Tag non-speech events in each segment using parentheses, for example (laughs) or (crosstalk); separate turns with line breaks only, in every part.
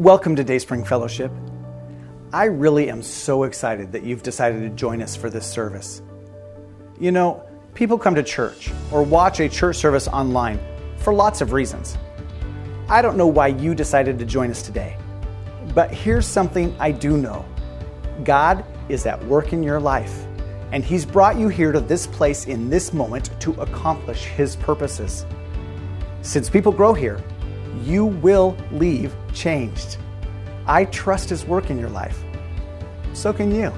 Welcome to Dayspring Fellowship. I really am so excited that you've decided to join us for this service. You know, people come to church or watch a church service online for lots of reasons. I don't know why you decided to join us today, but here's something I do know God is at work in your life, and He's brought you here to this place in this moment to accomplish His purposes. Since people grow here, you will leave changed. I trust His work in your life. So can you.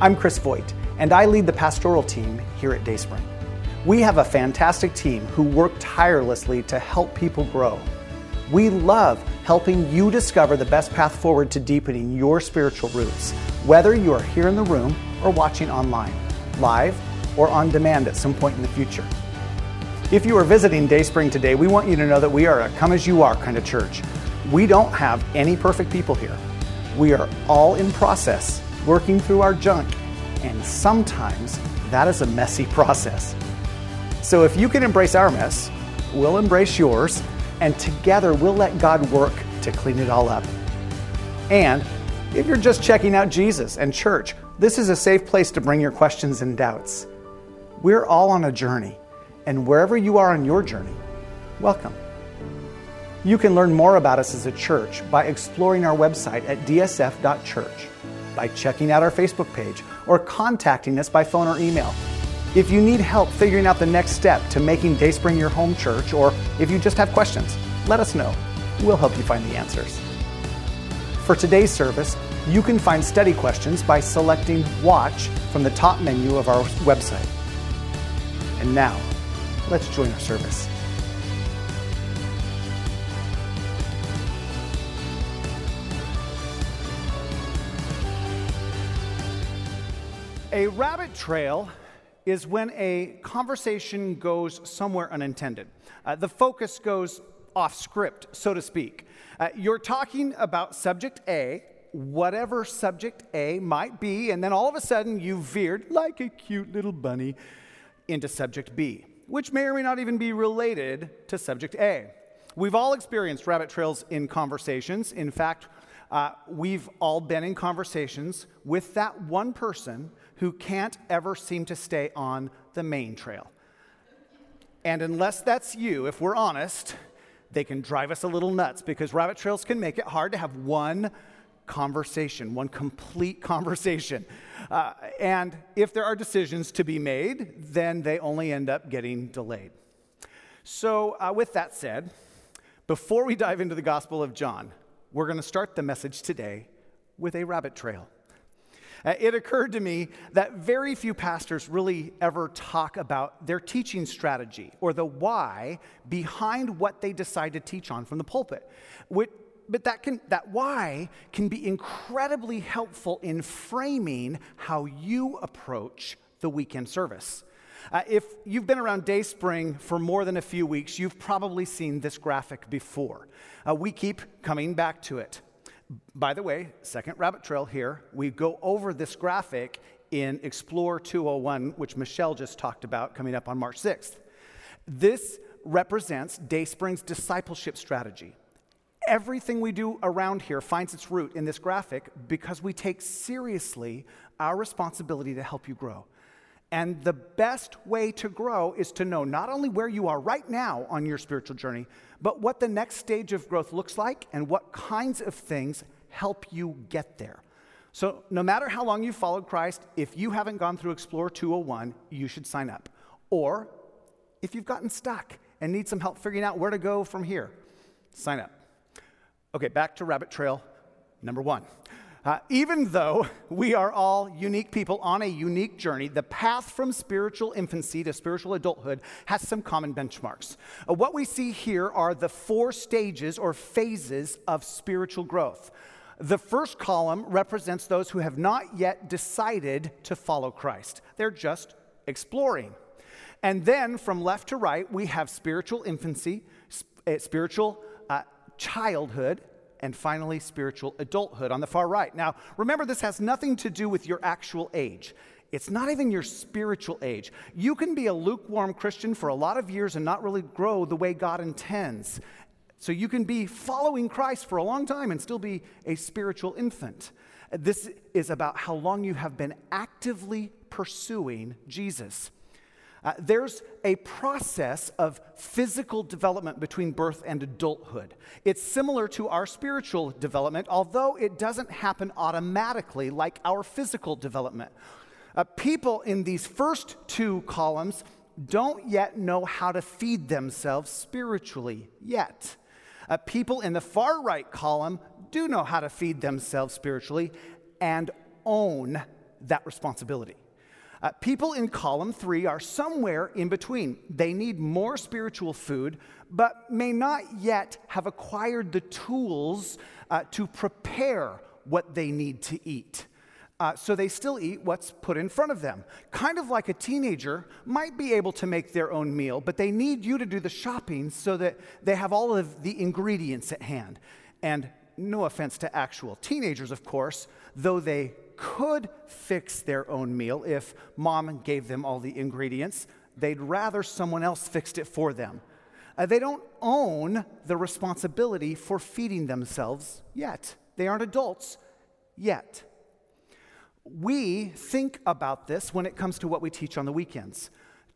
I'm Chris Voigt, and I lead the pastoral team here at Dayspring. We have a fantastic team who work tirelessly to help people grow. We love helping you discover the best path forward to deepening your spiritual roots, whether you are here in the room or watching online, live or on demand at some point in the future. If you are visiting Dayspring today, we want you to know that we are a come as you are kind of church. We don't have any perfect people here. We are all in process, working through our junk, and sometimes that is a messy (laughs) process. So if you can embrace our mess, we'll embrace yours, and together we'll let God work to clean it all up. And if you're just checking out Jesus and church, this is a safe place to bring your questions and doubts. We're all on a journey and wherever you are on your journey, welcome. You can learn more about us as a church by exploring our website at dsf.church, by checking out our Facebook page, or contacting us by phone or email. If you need help figuring out the next step to making Dayspring your home church, or if you just have questions, let us know. We'll help you find the answers. For today's service, you can find study questions by selecting Watch from the top menu of our website. And now, Let's join our service. A rabbit trail is when a conversation goes somewhere unintended. Uh, the focus goes off script, so to speak. Uh, you're talking about subject A, whatever subject A might be, and then all of a sudden you veered like a cute little bunny into subject B which may or may not even be related to subject A. We've all experienced rabbit trails in conversations. In fact, uh, we've all been in conversations with that one person who can't ever seem to stay on the main trail. And unless that's you, if we're honest, they can drive us a little nuts because rabbit trails can make it hard to have one conversation, one complete (laughs) conversation. Uh, and if there are decisions to be made, then they only end up getting delayed. So, uh, with that said, before we dive into the Gospel of John, we're going to start the message today with a rabbit trail. Uh, it occurred to me that very few pastors really ever talk about their teaching strategy or the why behind what they decide to teach on from the pulpit, which, but that, can, that why can be incredibly helpful in framing how you approach the weekend service. Uh, if you've been around Dayspring for more than a few weeks, you've probably seen this graphic before. Uh, we keep coming back to it. By the way, second rabbit trail here, we go over this graphic in Explore 201, which Michelle just talked about coming up on March 6th. This represents Dayspring's discipleship strategy. Everything we do around here finds its root in this graphic because we take seriously our responsibility to help you grow. And the best way to grow is to know not only where you are right now on your spiritual journey, but what the next stage of growth looks like and what kinds of things help you get there. So, no matter how long you've followed Christ, if you haven't gone through Explore 201, you should sign up. Or if you've gotten stuck and need some help figuring out where to go from here, sign up. Okay, back to rabbit trail number one. Uh, even though we are all unique people on a unique journey, the path from spiritual infancy to spiritual adulthood has some common benchmarks. Uh, what we see here are the four stages or phases of spiritual growth. The first column represents those who have not yet decided to follow Christ, they're just exploring. And then from left to right, we have spiritual infancy, eh, spiritual childhood, and finally, spiritual adulthood on the far right. Now, remember, this has nothing to do with your actual age. It's not even your spiritual age. You can be a lukewarm Christian for a lot of years and not really grow the way God intends. So you can be following Christ for a long time and still be a spiritual infant. This is about how long you have been actively pursuing Jesus. Uh, there's a process of physical development between birth and adulthood. It's similar to our spiritual development, although it doesn't happen automatically like our physical development. Uh, people in these first two columns don't yet know how to feed themselves spiritually yet. Uh, people in the far right column do know how to feed themselves spiritually and own that responsibility. Uh, people in column three are somewhere in between. They need more spiritual food, but may not yet have acquired the tools uh, to prepare what they need to eat. Uh, so they still eat what's put in front of them. Kind of like a teenager might be able to make their own meal, but they need you to do the shopping so that they have all of the ingredients at hand. And no offense to actual teenagers, of course, though they could fix their own meal if mom gave them all the ingredients. They'd rather someone else fixed it for them. Uh, they don't own the responsibility for feeding themselves yet. They aren't adults yet. We think about this when it comes to what we teach on the weekends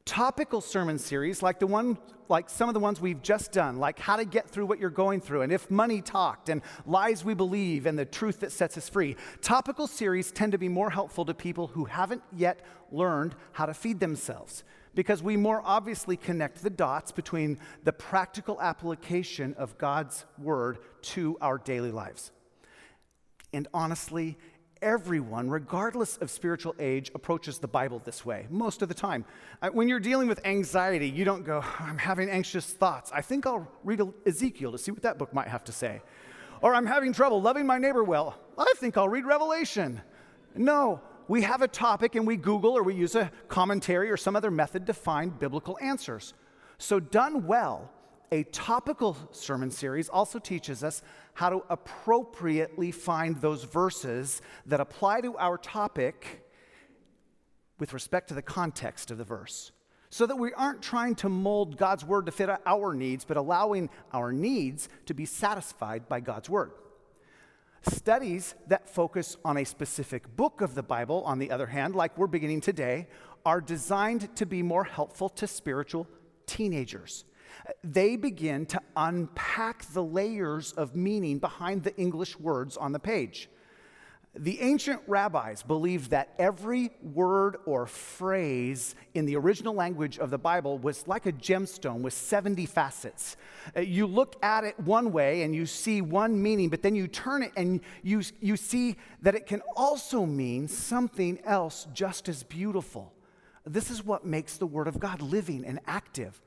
topical sermon series like the one like some of the ones we've just done like how to get through what you're going through and if money talked and lies we believe and the truth that sets us free topical series tend to be more helpful to people who haven't yet learned how to feed themselves because we more obviously connect the dots between the practical application of God's word to our daily lives. And honestly, everyone, regardless of spiritual age, approaches the Bible this way most of the time. Uh, when you're dealing with anxiety, you don't go, I'm having anxious thoughts. I think I'll read Ezekiel to see what that book might have to say. Or I'm having trouble loving my neighbor well. I think I'll read Revelation. No, we have a topic and we Google or we use a commentary or some other method to find biblical answers. So, done well, a topical sermon series also teaches us how to appropriately find those verses that apply to our topic with respect to the context of the verse. So that we aren't trying to mold God's word to fit our needs, but allowing our needs to be satisfied by God's word. Studies that focus on a specific book of the Bible, on the other hand, like we're beginning today, are designed to be more helpful to spiritual teenagers they begin to unpack the layers of meaning behind the English words on the page. The ancient rabbis believed that every word or phrase in the original language of the Bible was like a gemstone with 70 facets. Uh, you look at it one way and you see one meaning, but then you turn it and you, you see that it can also mean something else just as beautiful. This is what makes the Word of God living and active.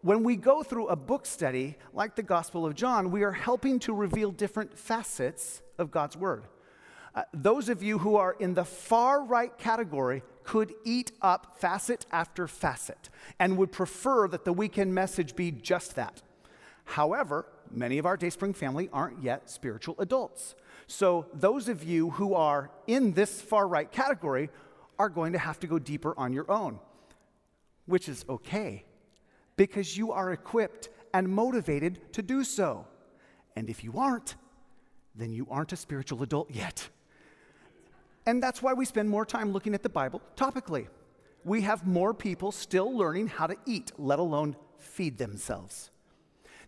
When we go through a book study like the Gospel of John, we are helping to reveal different facets of God's Word. Uh, those of you who are in the far right category could eat up facet after facet and would prefer that the weekend message be just that. However, many of our Dayspring family aren't yet spiritual adults. So, those of you who are in this far right category are going to have to go deeper on your own, which is okay because you are equipped and motivated to do so. And if you aren't, then you aren't a spiritual adult yet. And that's why we spend more time looking at the Bible topically. We have more people still learning how to eat, let alone feed themselves.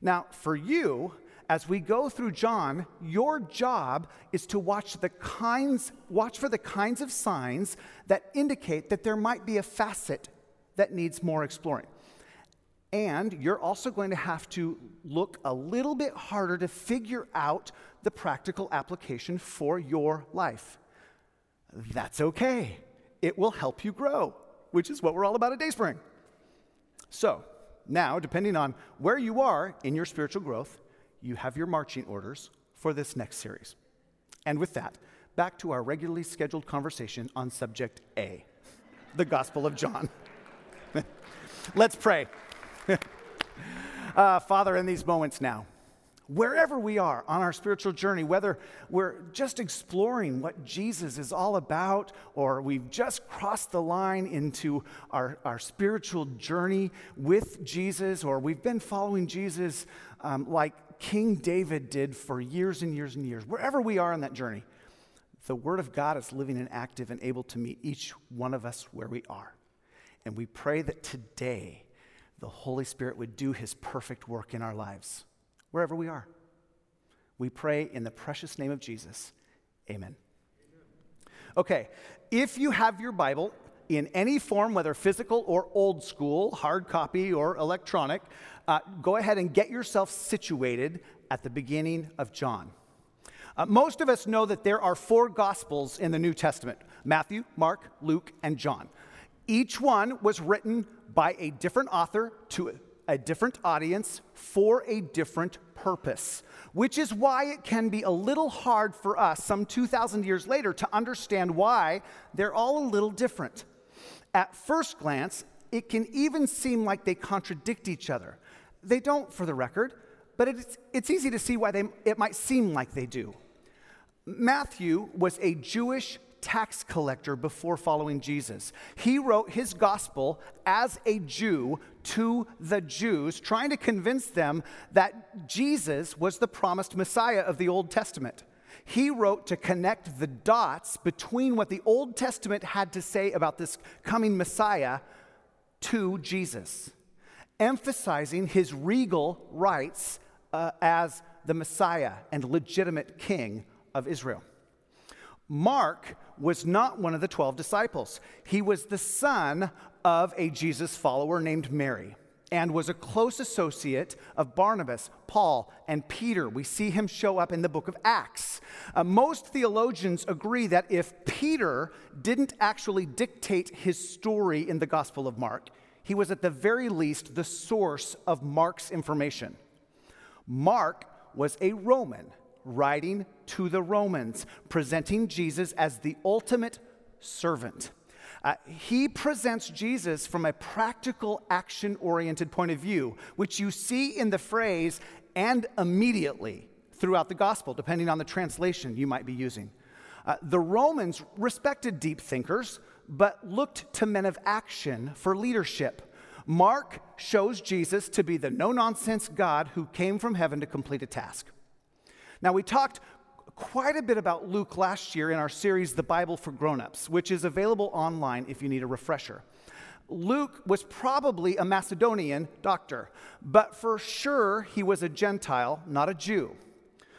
Now, for you, as we go through John, your job is to watch the kinds watch for the kinds of signs that indicate that there might be a facet that needs more exploring. And you're also going to have to look a little bit harder to figure out the practical application for your life. That's okay. It will help you grow, which is what we're all about at Dayspring. So, now, depending on where you are in your spiritual growth, you have your marching orders for this next series. And with that, back to our regularly scheduled conversation on subject A, the Gospel of John. (laughs) Let's pray. (laughs) uh, Father, in these moments now, wherever we are on our spiritual journey, whether we're just exploring what Jesus is all about, or we've just crossed the line into our, our spiritual journey with Jesus, or we've been following Jesus um, like King David did for years and years and years, wherever we are on that journey, the Word of God is living and active and able to meet each one of us where we are. And we pray that today the Holy Spirit would do His perfect work in our lives, wherever we are. We pray in the precious name of Jesus. Amen. Okay, if you have your Bible in any form, whether physical or old school, hard copy or electronic, uh, go ahead and get yourself situated at the beginning of John. Uh, most of us know that there are four Gospels in the New Testament Matthew, Mark, Luke, and John. Each one was written by a different author to a different audience for a different purpose, which is why it can be a little hard for us some 2,000 years later to understand why they're all a little different. At first glance, it can even seem like they contradict each other. They don't, for the record, but it's, it's easy to see why they, it might seem like they do. Matthew was a Jewish tax collector before following Jesus. He wrote his gospel as a Jew to the Jews, trying to convince them that Jesus was the promised Messiah of the Old Testament. He wrote to connect the dots between what the Old Testament had to say about this coming Messiah to Jesus, emphasizing his regal rights uh, as the Messiah and legitimate king of Israel. Mark was not one of the 12 disciples. He was the son of a Jesus follower named Mary and was a close associate of Barnabas, Paul, and Peter. We see him show up in the book of Acts. Uh, most theologians agree that if Peter didn't actually dictate his story in the Gospel of Mark, he was at the very least the source of Mark's information. Mark was a Roman writing to the Romans, presenting Jesus as the ultimate servant. Uh, he presents Jesus from a practical, action oriented point of view, which you see in the phrase and immediately throughout the gospel, depending on the translation you might be using. Uh, the Romans respected deep thinkers, but looked to men of action for leadership. Mark shows Jesus to be the no nonsense God who came from heaven to complete a task. Now, we talked quite a bit about Luke last year in our series, The Bible for Grown-ups, which is available online if you need a refresher. Luke was probably a Macedonian doctor, but for sure he was a Gentile, not a Jew.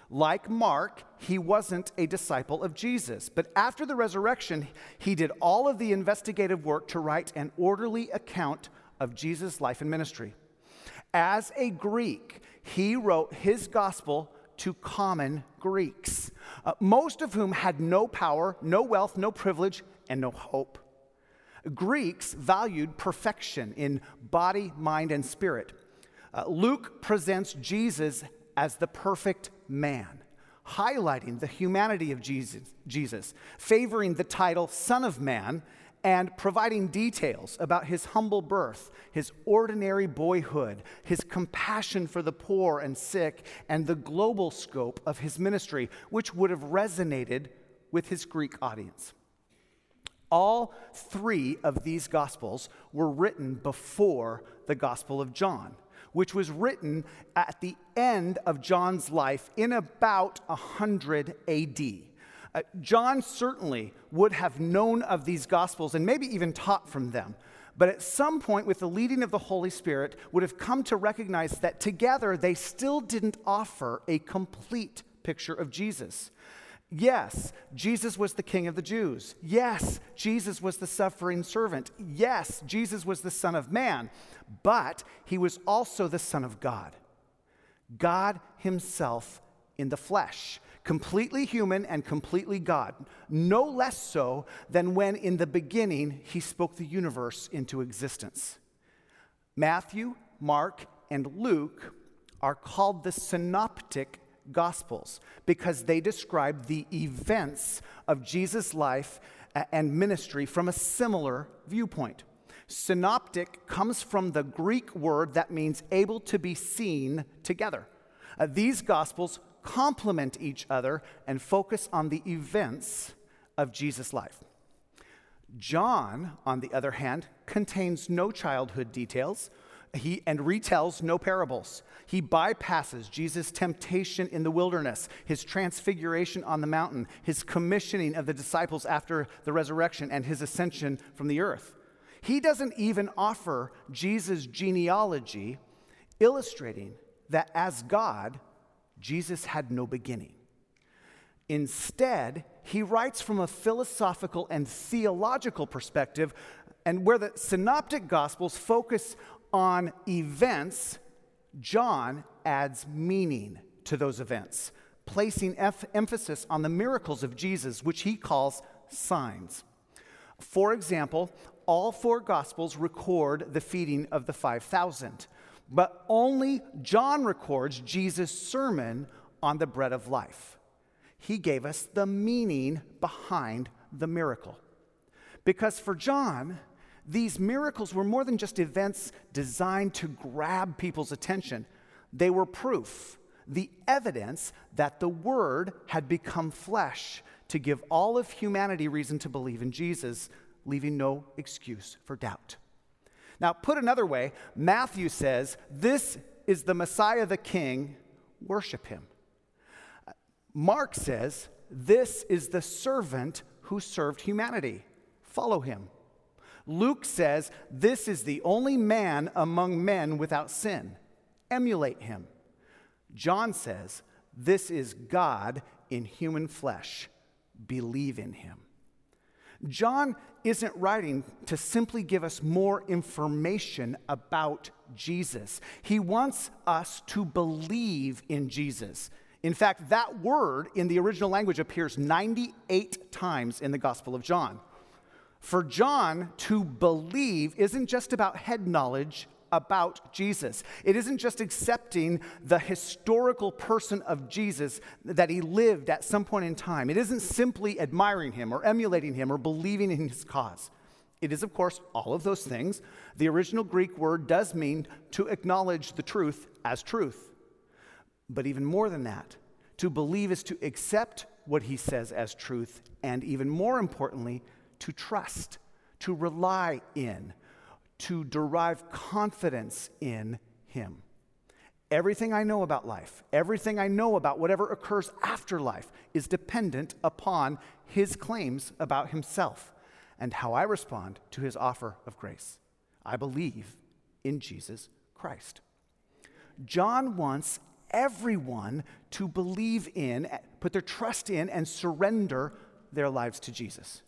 Like Mark, he wasn't a disciple of Jesus. But after the resurrection, he did all of the investigative work to write an orderly account of Jesus' life and ministry. As a Greek, he wrote his gospel to common Greeks, uh, most of whom had no power, no wealth, no privilege, and no hope. Greeks valued perfection in body, mind, and spirit. Uh, Luke presents Jesus as the perfect man, highlighting the humanity of Jesus, Jesus, favoring the title Son of Man and providing details about his humble birth, his ordinary boyhood, his compassion for the poor and sick, and the global scope of his ministry, which would have resonated with his Greek audience. All three of these Gospels were written before the Gospel of John, which was written at the end of John's life in about 100 AD. Uh, John certainly would have known of these gospels and maybe even taught from them. But at some point, with the leading of the Holy Spirit, would have come to recognize that together they still didn't offer a complete picture of Jesus. Yes, Jesus was the King of the Jews. Yes, Jesus was the suffering servant. Yes, Jesus was the Son of Man. But he was also the Son of God. God Himself in the flesh completely human and completely God, no less so than when in the beginning he spoke the universe into existence. Matthew, Mark, and Luke are called the synoptic gospels because they describe the events of Jesus' life and ministry from a similar viewpoint. Synoptic comes from the Greek word that means able to be seen together. Uh, these gospels complement each other and focus on the events of Jesus' life. John, on the other hand, contains no childhood details, He, and retells no parables. He bypasses Jesus' temptation in the wilderness, his transfiguration on the mountain, his commissioning of the disciples after the resurrection, and his ascension from the earth. He doesn't even offer Jesus' genealogy, illustrating that as God, Jesus had no beginning. Instead, he writes from a philosophical and theological perspective, and where the synoptic gospels focus on events, John adds meaning to those events, placing F- emphasis on the miracles of Jesus, which he calls signs. For example, all four gospels record the feeding of the 5,000, but only John records Jesus' sermon on the bread of life he gave us the meaning behind the miracle. Because for John, these miracles were more than just events designed to grab people's attention, they were proof, the evidence that the Word had become flesh to give all of humanity reason to believe in Jesus, leaving no excuse for doubt. Now, put another way, Matthew says, This is the Messiah the King, worship him. Mark says, This is the servant who served humanity. Follow him. Luke says, This is the only man among men without sin. Emulate him. John says, This is God in human flesh. Believe in him. John isn't writing to simply give us more information about Jesus. He wants us to believe in Jesus. In fact, that word in the original language appears 98 times in the Gospel of John. For John, to believe isn't just about head knowledge about Jesus. It isn't just accepting the historical person of Jesus that he lived at some point in time. It isn't simply admiring him or emulating him or believing in his cause. It is, of course, all of those things. The original Greek word does mean to acknowledge the truth as truth. But even more than that, to believe is to accept what he says as truth, and even more importantly, to trust, to rely in, to derive confidence in him. Everything I know about life, everything I know about whatever occurs after life, is dependent upon his claims about himself and how I respond to his offer of grace. I believe in Jesus Christ. John wants everyone to believe in, put their trust in, and surrender their lives to Jesus.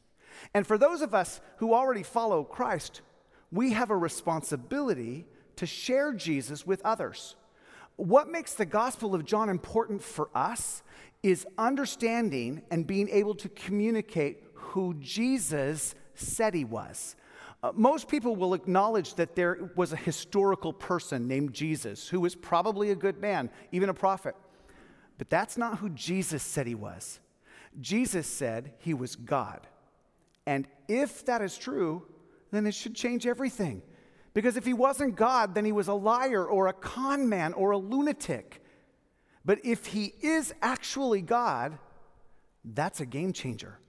And for those of us who already follow Christ, we have a responsibility to share Jesus with others. What makes the Gospel of John important for us is understanding and being able to communicate who Jesus said he was. Uh, most people will acknowledge that there was a historical person named Jesus who was probably a good man, even a prophet. But that's not who Jesus said he was. Jesus said he was God. And if that is true, then it should change everything. Because if he wasn't God, then he was a liar or a con man or a lunatic. But if he is actually God, that's a game changer.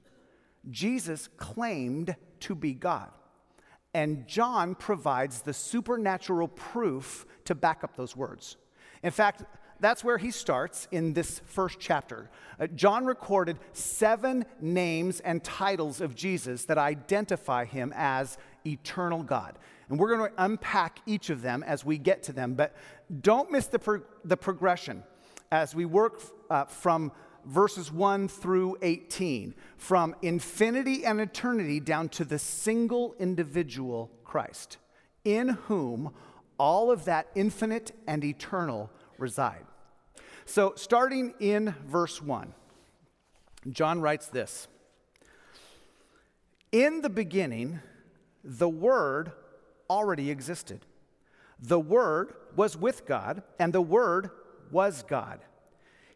Jesus claimed to be God. And John provides the supernatural proof to back up those words. In fact, that's where he starts in this first chapter. Uh, John recorded seven names and titles of Jesus that identify him as eternal God. And we're going to unpack each of them as we get to them, but don't miss the, pro- the progression as we work uh, from verses 1 through 18, from infinity and eternity down to the single individual Christ, in whom all of that infinite and eternal reside. So, starting in verse 1, John writes this In the beginning, the Word already existed. The Word was with God, and the Word was God.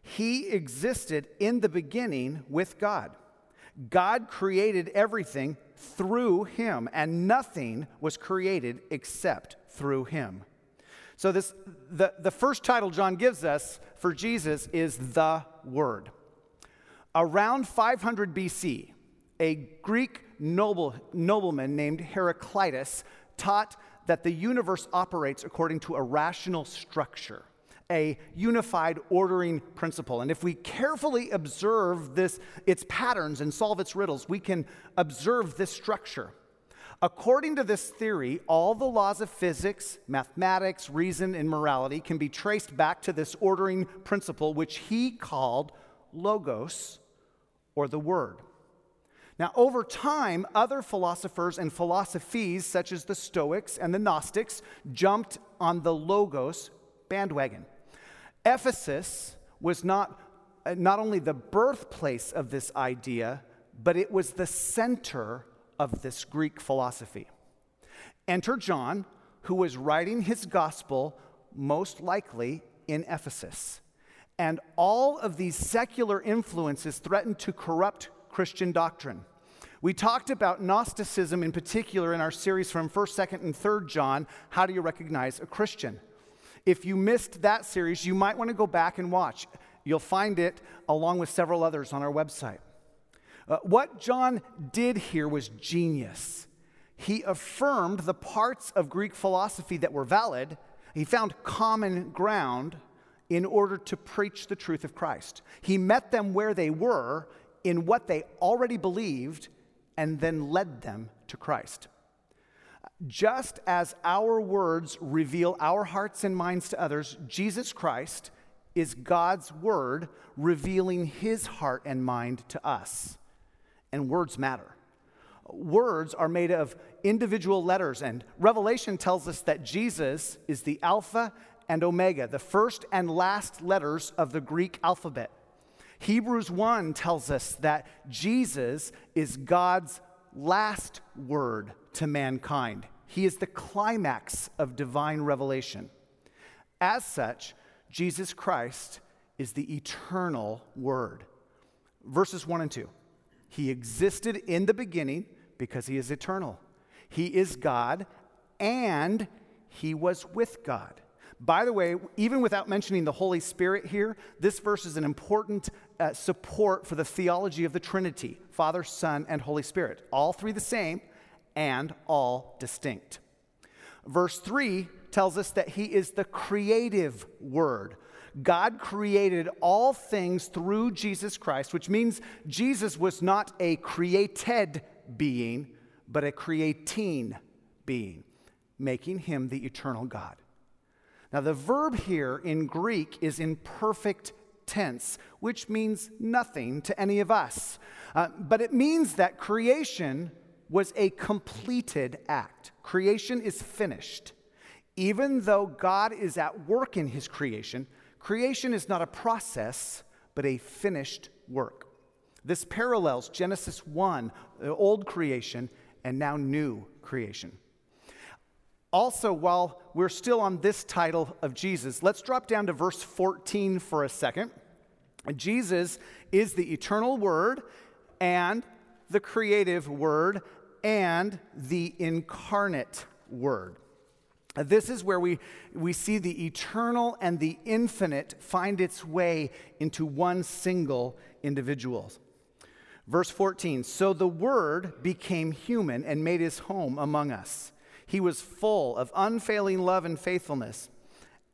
He existed in the beginning with God. God created everything through him, and nothing was created except through him. So, this, the, the first title John gives us for Jesus is the Word. Around 500 BC, a Greek noble, nobleman named Heraclitus taught that the universe operates according to a rational structure, a unified ordering principle. And if we carefully observe this, its patterns and solve its riddles, we can observe this structure. According to this theory, all the laws of physics, mathematics, reason, and morality can be traced back to this ordering principle, which he called logos, or the word. Now, over time, other philosophers and philosophies, such as the Stoics and the Gnostics, jumped on the Logos bandwagon. Ephesus was not, uh, not only the birthplace of this idea, but it was the center of this Greek philosophy. Enter John, who was writing his gospel most likely in Ephesus. And all of these secular influences threatened to corrupt Christian doctrine. We talked about Gnosticism in particular in our series from 1st, 2nd, and 3rd John How Do You Recognize a Christian? If you missed that series, you might want to go back and watch. You'll find it along with several others on our website. Uh, what John did here was genius. He affirmed the parts of Greek philosophy that were valid, he found common ground in order to preach the truth of Christ. He met them where they were in what they already believed and then led them to Christ. Just as our words reveal our hearts and minds to others, Jesus Christ is God's word revealing his heart and mind to us. And words matter. Words are made of individual letters, and Revelation tells us that Jesus is the Alpha and Omega, the first and last letters of the Greek alphabet. Hebrews 1 tells us that Jesus is God's last word to mankind. He is the climax of divine revelation. As such, Jesus Christ is the eternal word. Verses 1 and 2. He existed in the beginning because he is eternal. He is God and he was with God. By the way, even without mentioning the Holy Spirit here, this verse is an important uh, support for the theology of the Trinity Father, Son, and Holy Spirit. All three the same and all distinct. Verse 3 tells us that He is the creative Word. God created all things through Jesus Christ, which means Jesus was not a created being, but a creating being, making him the eternal God. Now, the verb here in Greek is in perfect tense, which means nothing to any of us. Uh, but it means that creation was a completed act. Creation is finished. Even though God is at work in his creation, creation is not a process, but a finished work. This parallels Genesis 1, the old creation, and now new creation. Also, while we're still on this title of Jesus, let's drop down to verse 14 for a second. Jesus is the eternal Word and the creative Word and the incarnate Word. This is where we, we see the eternal and the infinite find its way into one single individual. Verse 14 So the Word became human and made his home among us. He was full of unfailing love and faithfulness,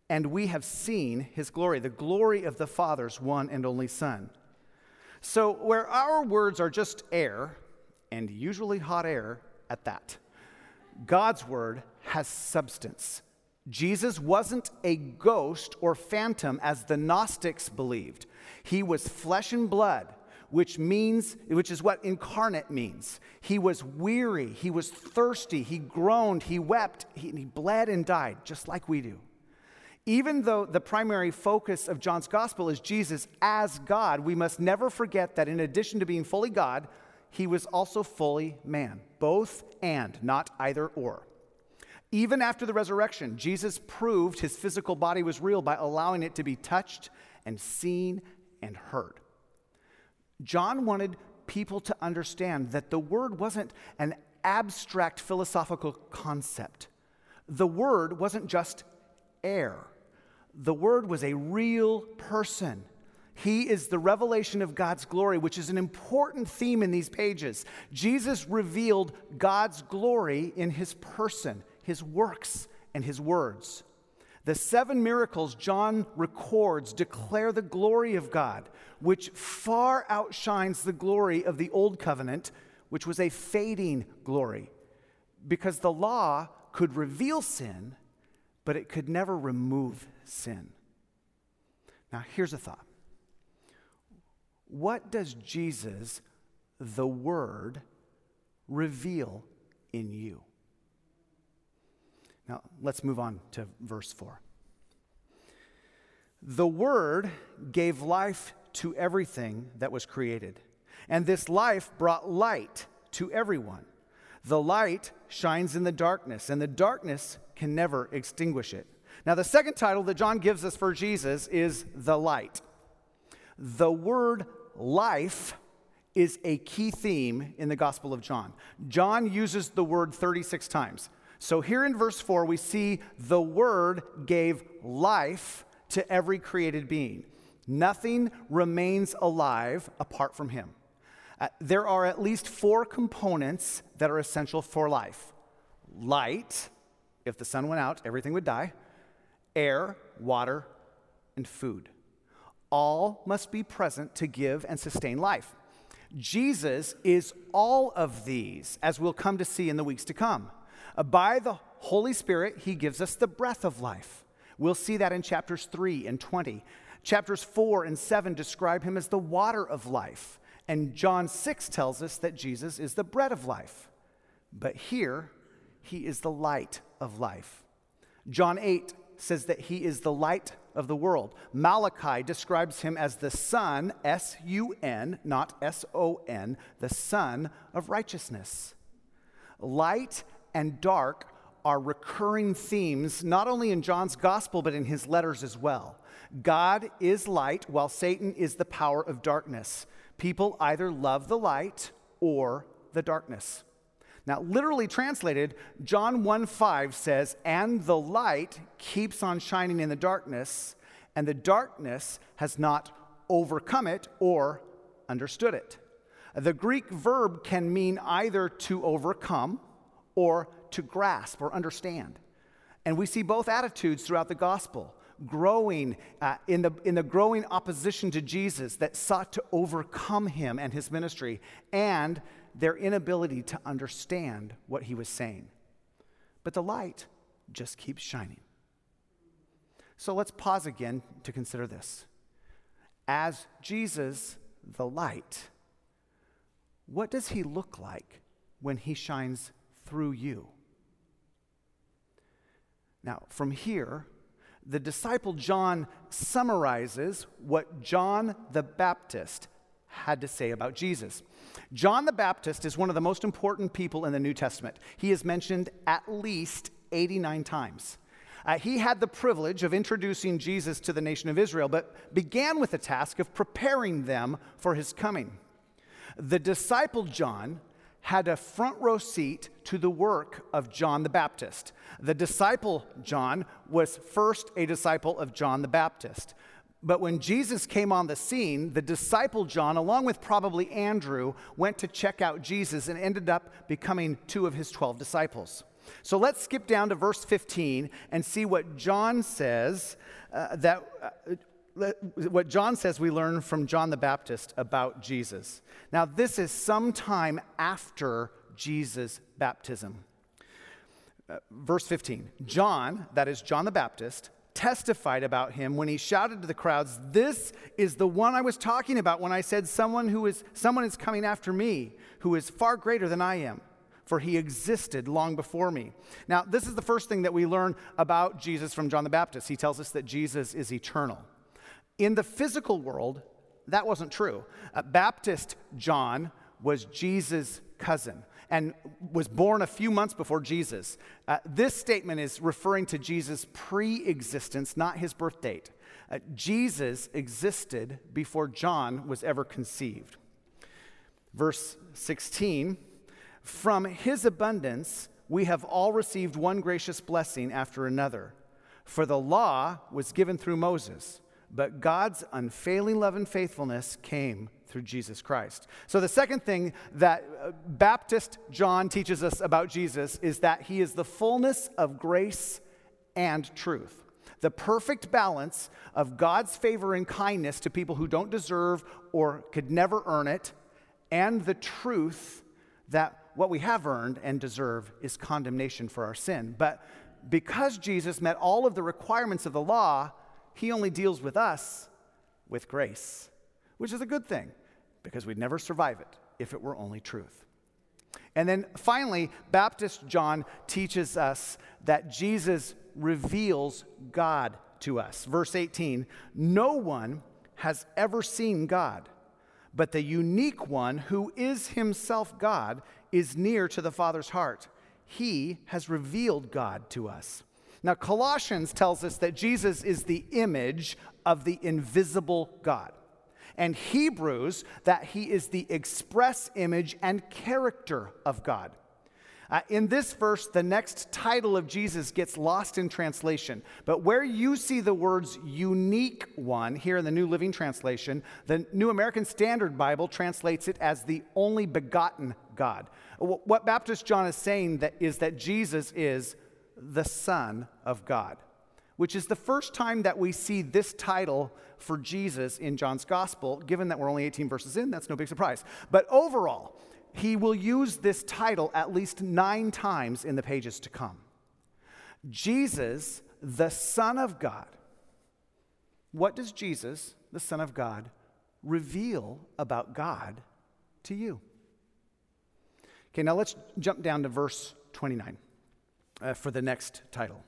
and we have seen his glory, the glory of the Father's one and only Son. So, where our words are just air, and usually hot air at that, God's word has substance. Jesus wasn't a ghost or phantom as the Gnostics believed. He was flesh and blood which means, which is what incarnate means. He was weary, he was thirsty, he groaned, he wept, he, he bled and died, just like we do. Even though the primary focus of John's gospel is Jesus as God, we must never forget that in addition to being fully God, he was also fully man, both and, not either or. Even after the resurrection, Jesus proved his physical body was real by allowing it to be touched and seen and heard. John wanted people to understand that the word wasn't an abstract philosophical concept. The word wasn't just air. The word was a real person. He is the revelation of God's glory, which is an important theme in these pages. Jesus revealed God's glory in his person, his works and his words. The seven miracles John records declare the glory of God, which far outshines the glory of the old covenant, which was a fading glory. Because the law could reveal sin, but it could never remove sin. Now, here's a thought What does Jesus, the Word, reveal in you? Now, let's move on to verse 4. The Word gave life to everything that was created, and this life brought light to everyone. The light shines in the darkness, and the darkness can never extinguish it. Now, the second title that John gives us for Jesus is the light. The word life is a key theme in the Gospel of John. John uses the word 36 times. So here in verse 4, we see the word gave life to every created being. Nothing remains alive apart from him. Uh, there are at least four components that are essential for life light, if the sun went out, everything would die, air, water, and food. All must be present to give and sustain life. Jesus is all of these, as we'll come to see in the weeks to come. Uh, by the Holy Spirit, He gives us the breath of life. We'll see that in chapters 3 and 20. Chapters 4 and 7 describe Him as the water of life. And John 6 tells us that Jesus is the bread of life. But here, He is the light of life. John 8 says that he is the light of the world. Malachi describes him as the Sun, S U N, not S O N, the Sun of righteousness. Light and dark are recurring themes not only in John's gospel, but in his letters as well. God is light, while Satan is the power of darkness. People either love the light or the darkness. Now, literally translated, John 1 5 says, And the light keeps on shining in the darkness, and the darkness has not overcome it or understood it. The Greek verb can mean either to overcome or to grasp or understand. And we see both attitudes throughout the gospel growing uh, in, the, in the growing opposition to Jesus that sought to overcome him and his ministry, and their inability to understand what he was saying. But the light just keeps shining. So let's pause again to consider this. As Jesus, the light, what does he look like when he shines through you? Now, from here, the disciple John summarizes what John the Baptist had to say about Jesus. John the Baptist is one of the most important people in the New Testament. He is mentioned at least 89 times. Uh, he had the privilege of introducing Jesus to the nation of Israel, but began with the task of preparing them for his coming. The disciple John had a front row seat to the work of John the Baptist. The disciple John was first a disciple of John the Baptist. But when Jesus came on the scene, the disciple John, along with probably Andrew, went to check out Jesus and ended up becoming two of his 12 disciples. So let's skip down to verse 15 and see what John says uh, that uh, what John says we learn from John the Baptist about Jesus. Now this is sometime after Jesus' baptism. Uh, verse 15. John, that is John the Baptist, testified about him when he shouted to the crowds, This is the one I was talking about when I said, Someone who is someone is coming after me, who is far greater than I am, for he existed long before me. Now, this is the first thing that we learn about Jesus from John the Baptist. He tells us that Jesus is eternal. In the physical world, that wasn't true. Uh, Baptist John was Jesus' cousin and was born a few months before Jesus. Uh, this statement is referring to Jesus' pre existence, not his birth date. Uh, Jesus existed before John was ever conceived. Verse 16 From his abundance, we have all received one gracious blessing after another. For the law was given through Moses, but God's unfailing love and faithfulness came through Jesus Christ. So, the second thing that uh, Baptist John teaches us about Jesus is that he is the fullness of grace and truth. The perfect balance of God's favor and kindness to people who don't deserve or could never earn it, and the truth that what we have earned and deserve is condemnation for our sin. But because Jesus met all of the requirements of the law, he only deals with us with grace, which is a good thing because we'd never survive it if it were only truth. And then finally, Baptist John teaches us that Jesus reveals God to us. Verse 18 No one has ever seen God, but the unique one who is himself God is near to the Father's heart. He has revealed God to us. Now, Colossians tells us that Jesus is the image of the invisible God. And Hebrews, that he is the express image and character of God. Uh, in this verse, the next title of Jesus gets lost in translation. But where you see the words unique one here in the New Living Translation, the New American Standard Bible translates it as the only begotten God. What Baptist John is saying that is that Jesus is the Son of God, which is the first time that we see this title for Jesus in John's Gospel. Given that we're only 18 verses in, that's no big surprise. But overall, he will use this title at least nine times in the pages to come. Jesus, the Son of God. What does Jesus, the Son of God, reveal about God to you? Okay, now let's jump down to verse 29 uh, for the next title.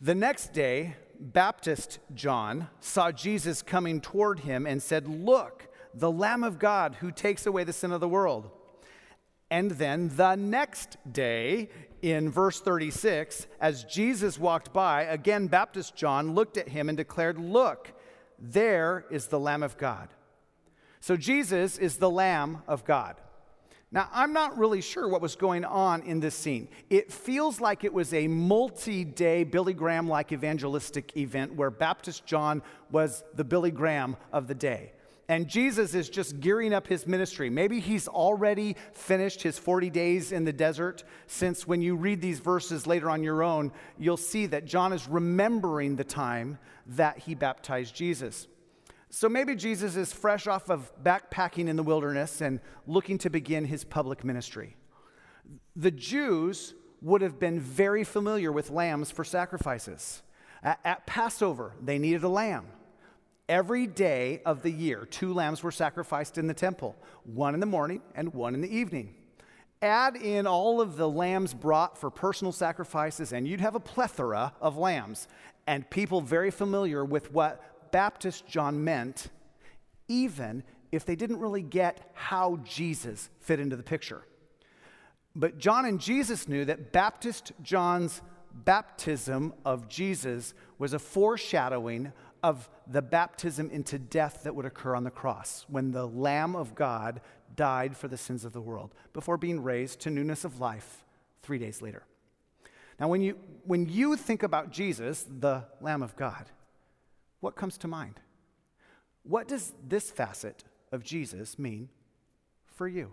The next day, Baptist John saw Jesus coming toward him and said, Look, the Lamb of God who takes away the sin of the world. And then the next day, in verse 36, as Jesus walked by, again Baptist John looked at him and declared, Look, there is the Lamb of God. So Jesus is the Lamb of God. Now, I'm not really sure what was going on in this scene. It feels like it was a multi day Billy Graham like evangelistic event where Baptist John was the Billy Graham of the day. And Jesus is just gearing up his ministry. Maybe he's already finished his 40 days in the desert, since when you read these verses later on your own, you'll see that John is remembering the time that he baptized Jesus. So maybe Jesus is fresh off of backpacking in the wilderness and looking to begin his public ministry. The Jews would have been very familiar with lambs for sacrifices. At, Passover, they needed a lamb. Every day of the year, two lambs were sacrificed in the temple, one in the morning and one in the evening. Add in all of the lambs brought for personal sacrifices, and you'd have a plethora of lambs. And people very familiar with what Baptist John meant, even if they didn't really get how Jesus fit into the picture. But John and Jesus knew that Baptist John's baptism of Jesus was a foreshadowing of the baptism into death that would occur on the cross when the Lamb of God died for the sins of the world before being raised to newness of life three days later. Now, when you, when you think about Jesus, the Lamb of God, what comes to mind? What does this facet of Jesus mean for you?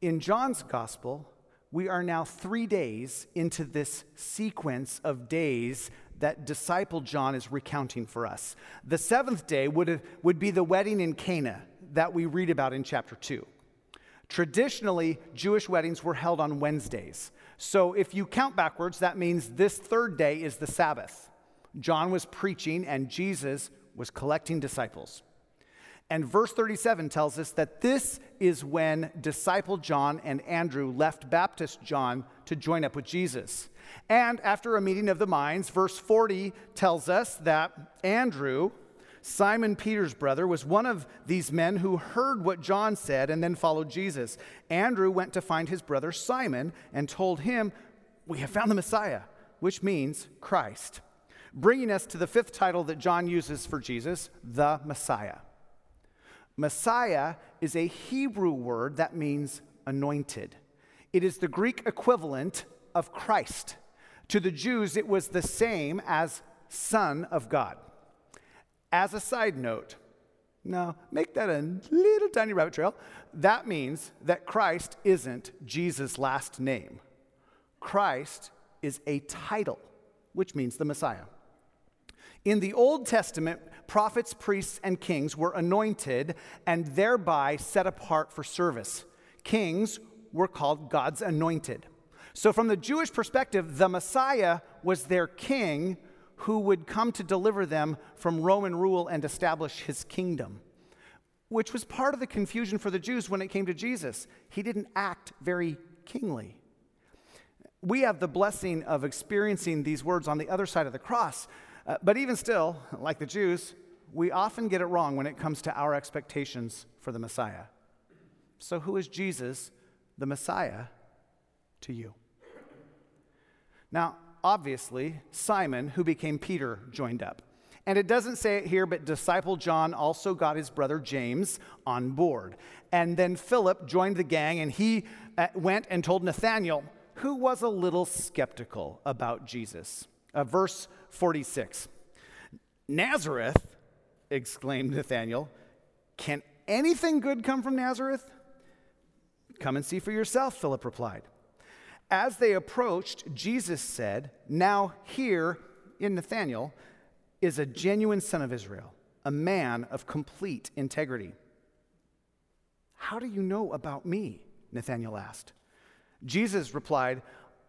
In John's gospel, we are now three days into this sequence of days that disciple John is recounting for us. The seventh day would, have, would be the wedding in Cana that we read about in chapter 2. Traditionally, Jewish weddings were held on Wednesdays. So if you count backwards, that means this third day is the Sabbath. John was preaching and Jesus was collecting disciples. And verse 37 tells us that this is when disciple John and Andrew left Baptist John to join up with Jesus. And after a meeting of the minds, verse 40 tells us that Andrew, Simon Peter's brother, was one of these men who heard what John said and then followed Jesus. Andrew went to find his brother Simon and told him, We have found the Messiah, which means Christ. Bringing us to the fifth title that John uses for Jesus, the Messiah. Messiah is a Hebrew word that means anointed. It is the Greek equivalent of Christ. To the Jews, it was the same as Son of God. As a side note, now make that a little tiny rabbit trail. That means that Christ isn't Jesus' last name. Christ is a title, which means the Messiah. In the Old Testament, prophets, priests, and kings were anointed and thereby set apart for service. Kings were called God's anointed. So, from the Jewish perspective, the Messiah was their king who would come to deliver them from Roman rule and establish his kingdom, which was part of the confusion for the Jews when it came to Jesus. He didn't act very kingly. We have the blessing of experiencing these words on the other side of the cross. Uh, but even still, like the Jews, we often get it wrong when it comes to our expectations for the Messiah. So, who is Jesus, the Messiah, to you? Now, obviously, Simon, who became Peter, joined up. And it doesn't say it here, but disciple John also got his brother James on board. And then Philip joined the gang and he uh, went and told Nathanael, who was a little skeptical about Jesus. Uh, verse 46 Nazareth, exclaimed Nathanael, can anything good come from Nazareth? Come and see for yourself, Philip replied. As they approached, Jesus said, Now here in Nathanael is a genuine son of Israel, a man of complete integrity. How do you know about me? Nathanael asked. Jesus replied,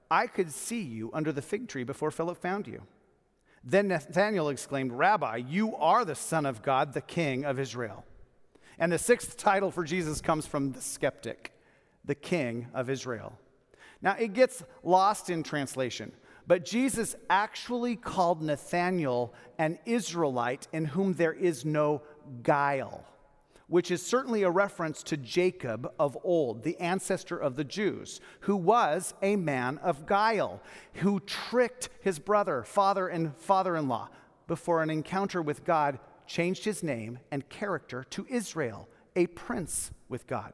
I could see you under the fig tree before Philip found you. Then Nathanael exclaimed, Rabbi, you are the Son of God, the King of Israel. And the sixth title for Jesus comes from the skeptic, the King of Israel. Now, it gets lost in translation, but Jesus actually called Nathanael an Israelite in whom there is no guile which is certainly a reference to Jacob of old, the ancestor of the Jews, who was a man of guile, who tricked his brother, father, and father in law before an encounter with God changed his name and character to Israel, a prince with God.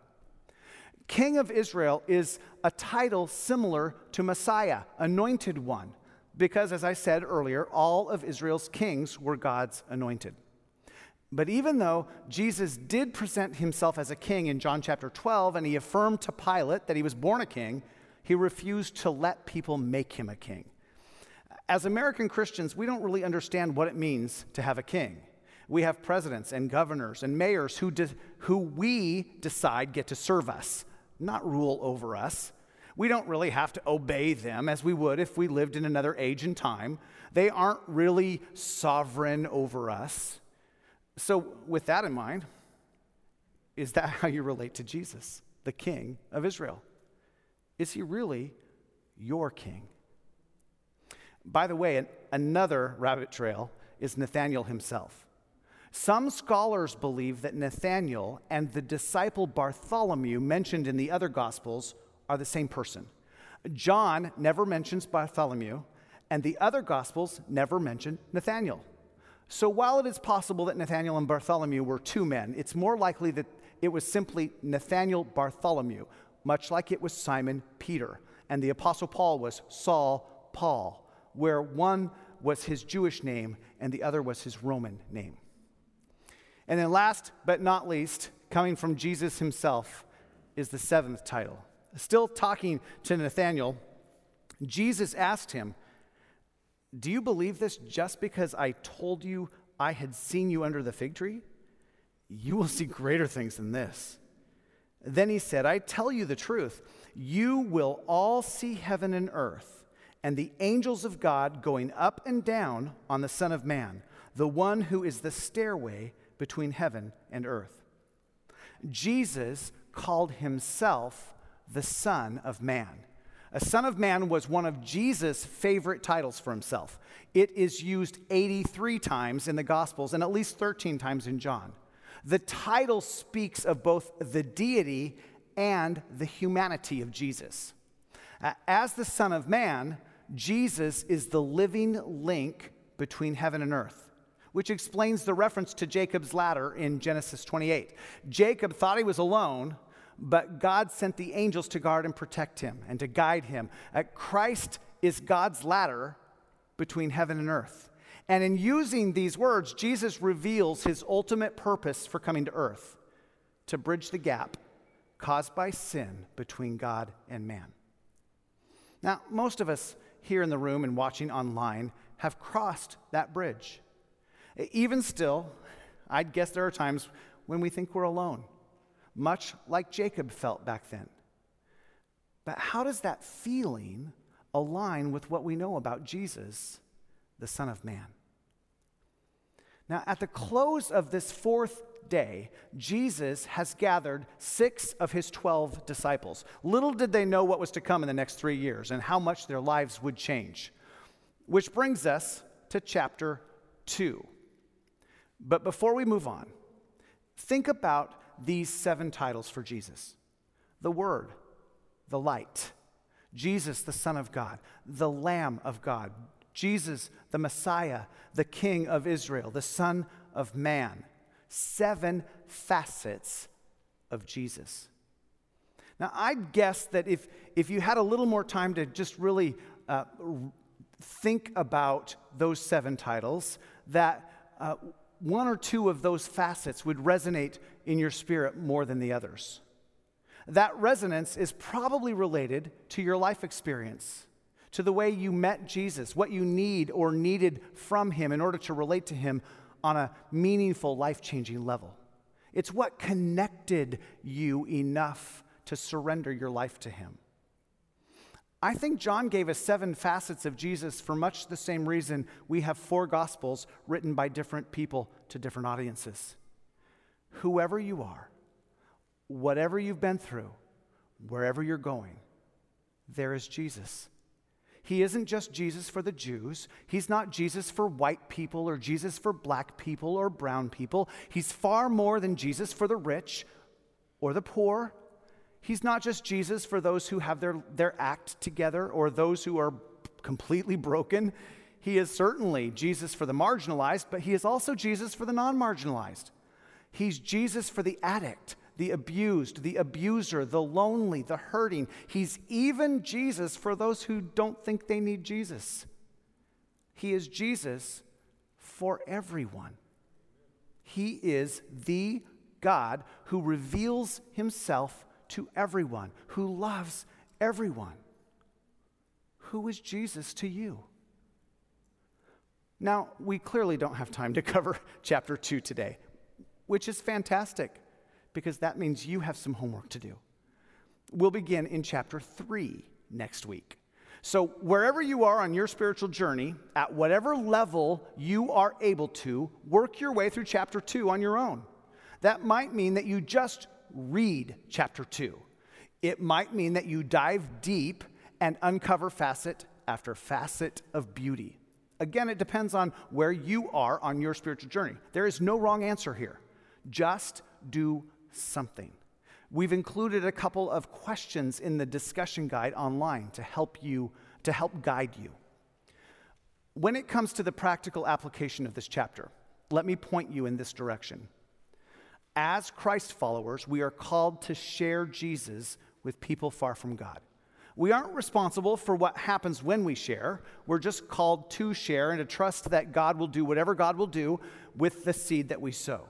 King of Israel is a title similar to Messiah, anointed one, because, as I said earlier, all of Israel's kings were God's anointed. But even though Jesus did present himself as a king in John chapter 12, and he affirmed to Pilate that he was born a king, he refused to let people make him a king. As American Christians, we don't really understand what it means to have a king. We have presidents and governors and mayors who, de- who we decide get to serve us, not rule over us. We don't really have to obey them as we would if we lived in another age and time. They aren't really sovereign over us. So, with that in mind, is that how you relate to Jesus, the King of Israel? Is he really your king? By the way, another rabbit trail is Nathanael himself. Some scholars believe that Nathanael and the disciple Bartholomew mentioned in the other Gospels are the same person. John never mentions Bartholomew, and the other Gospels never mention Nathanael. So while it is possible that Nathanael and Bartholomew were two men, it's more likely that it was simply Nathanael Bartholomew, much like it was Simon Peter. And the Apostle Paul was Saul Paul, where one was his Jewish name and the other was his Roman name. And then, last but not least, coming from Jesus himself, is the seventh title. Still talking to Nathanael, Jesus asked him, do you believe this just because I told you I had seen you under the fig tree? You will see greater things than this. Then he said, I tell you the truth. You will all see heaven and earth, and the angels of God going up and down on the Son of Man, the one who is the stairway between heaven and earth. Jesus called himself the Son of Man. A Son of Man was one of Jesus' favorite titles for himself. It is used 83 times in the Gospels and at least 13 times in John. The title speaks of both the deity and the humanity of Jesus. As the Son of Man, Jesus is the living link between heaven and earth which explains the reference to Jacob's ladder in Genesis 28. Jacob thought he was alone, but God sent the angels to guard and protect him and to guide him. Uh, Christ is God's ladder between heaven and earth. And in using these words, Jesus reveals his ultimate purpose for coming to earth to bridge the gap caused by sin between God and man. Now, most of us here in the room and watching online have crossed that bridge. Even still, I'd guess there are times when we think we're alone, much like Jacob felt back then. But how does that feeling align with what we know about Jesus, the Son of Man? Now, at the close of this fourth day, Jesus has gathered six of his 12 disciples. Little did they know what was to come in the next three years and how much their lives would change. Which brings us to chapter 2. But before we move on, think about these seven titles for Jesus the Word, the Light, Jesus, the Son of God, the Lamb of God, Jesus, the Messiah, the King of Israel, the Son of Man. Seven facets of Jesus. Now, I'd guess that if, if you had a little more time to just really uh, think about those seven titles, that uh, one or two of those facets would resonate in your spirit more than the others. That resonance is probably related to your life experience, to the way you met Jesus, what you need or needed from him in order to relate to him on a meaningful, life changing level. It's what connected you enough to surrender your life to him. I think John gave us seven facets of Jesus for much the same reason we have four gospels written by different people to different audiences. Whoever you are, whatever you've been through, wherever you're going, there is Jesus. He isn't just Jesus for the Jews. He's not Jesus for white people or Jesus for black people or brown people. He's far more than Jesus for the rich or the poor He's not just Jesus for those who have their, their act together or those who are completely broken. He is certainly Jesus for the marginalized, but he is also Jesus for the non marginalized. He's Jesus for the addict, the abused, the abuser, the lonely, the hurting. He's even Jesus for those who don't think they need Jesus. He is Jesus for everyone. He is the God who reveals himself to everyone, who loves everyone. Who is Jesus to you? Now, we clearly don't have time to (laughs) cover chapter 2 today, which is fantastic because that means you have some homework to do. We'll begin in chapter 3 next week. So, wherever you are on your spiritual journey, at whatever level you are able to, work your way through chapter 2 on your own. That might mean that you just read chapter 2. It might mean that you dive deep and uncover facet after facet of beauty. Again, it depends on where you are on your spiritual journey. There is no wrong answer here. Just do something. We've included a couple of questions in the discussion guide online to help you to help guide you. When it comes to the practical application of this chapter, let me point you in this direction. As Christ followers, we are called to share Jesus with people far from God. We aren't responsible for what happens when we share. We're just called to share and to trust that God will do whatever God will do with the seed that we sow.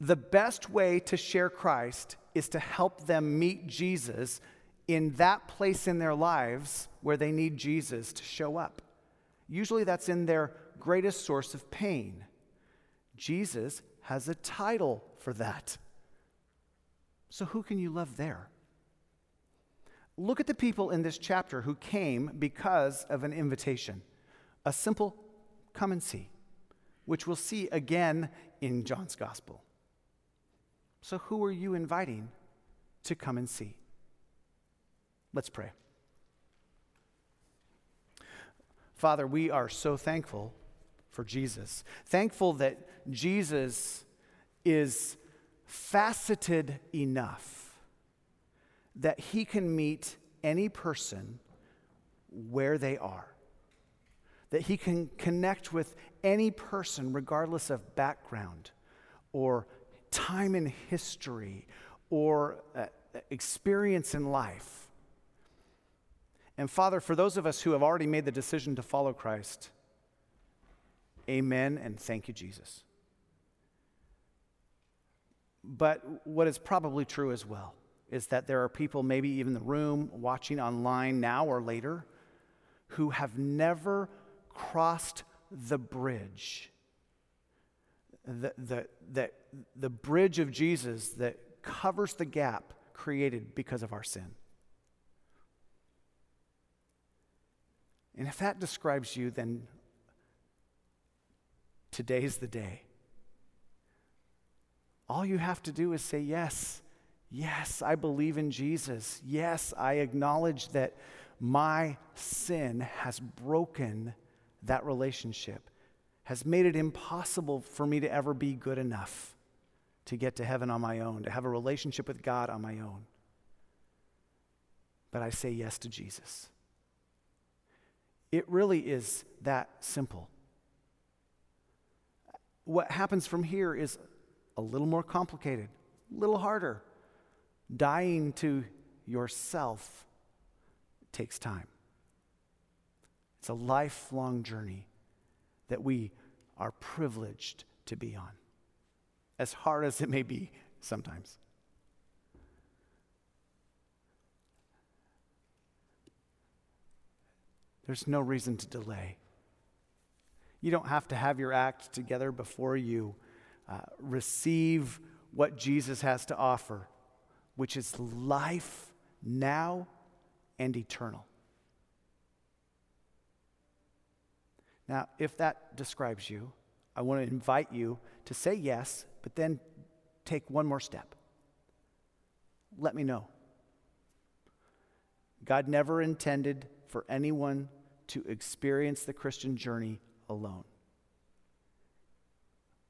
The best way to share Christ is to help them meet Jesus in that place in their lives where they need Jesus to show up. Usually that's in their greatest source of pain. Jesus has a title for that. So, who can you love there? Look at the people in this chapter who came because of an invitation a simple come and see, which we'll see again in John's gospel. So, who are you inviting to come and see? Let's pray. Father, we are so thankful for Jesus. Thankful that Jesus is faceted enough that he can meet any person where they are, that he can connect with any person regardless of background or time in history or uh, experience in life. And Father, for those of us who have already made the decision to follow Christ, Amen and thank you, Jesus. But what is probably true as well is that there are people, maybe even in the room, watching online now or later, who have never crossed the bridge. The, the, the, the bridge of Jesus that covers the gap created because of our sin. And if that describes you, then today's the day. All you have to do is say, Yes, yes, I believe in Jesus. Yes, I acknowledge that my sin has broken that relationship, has made it impossible for me to ever be good enough to get to heaven on my own, to have a relationship with God on my own. But I say yes to Jesus. It really is that simple. What happens from here is a little more complicated, a little harder. Dying to yourself takes time. It's a lifelong journey that we are privileged to be on, as hard as it may be sometimes. There's no reason to delay. You don't have to have your act together before you uh, receive what Jesus has to offer, which is life now and eternal. Now, if that describes you, I want to invite you to say yes, but then take one more step. Let me know. God never intended for anyone to experience the Christian journey alone.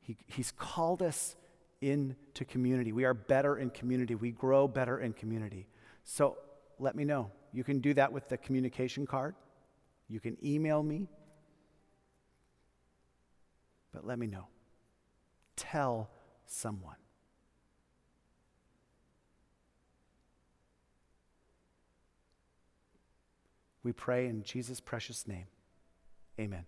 He, he's called us into community. We are better in community. We grow better in community. So let me know. You can do that with the communication card. You can email me. But let me know. Tell someone. We pray in Jesus' precious name. Amen.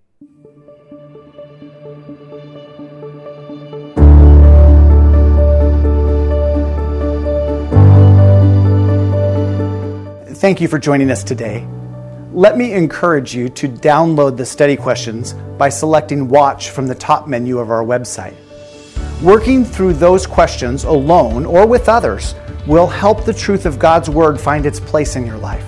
Thank you for joining us today. Let me encourage you to download the study questions by selecting Watch from the top menu of our website. Working through those questions alone or with others will help the truth of God's Word find its place in your life.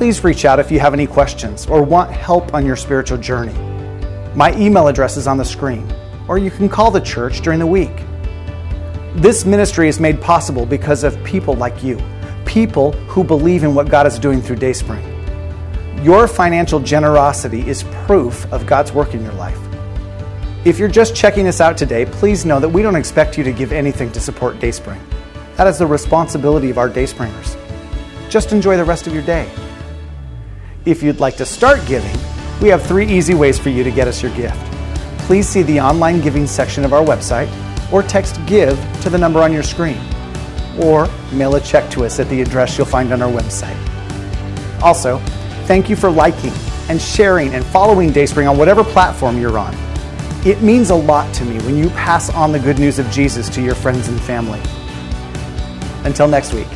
Please reach out if you have any questions or want help on your spiritual journey. My email address is on the screen, or you can call the church during the week. This ministry is made possible because of people like you people who believe in what God is doing through Dayspring. Your financial generosity is proof of God's work in your life. If you're just checking us out today, please know that we don't expect you to give anything to support Dayspring. That is the responsibility of our Dayspringers. Just enjoy the rest of your day. If you'd like to start giving, we have three easy ways for you to get us your gift. Please see the online giving section of our website or text GIVE to the number on your screen or mail a check to us at the address you'll find on our website. Also, thank you for liking and sharing and following Dayspring on whatever platform you're on. It means a lot to me when you pass on the good news of Jesus to your friends and family. Until next week,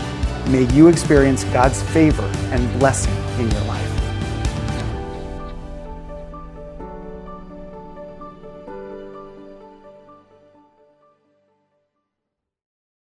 may you experience God's favor and blessing in your life.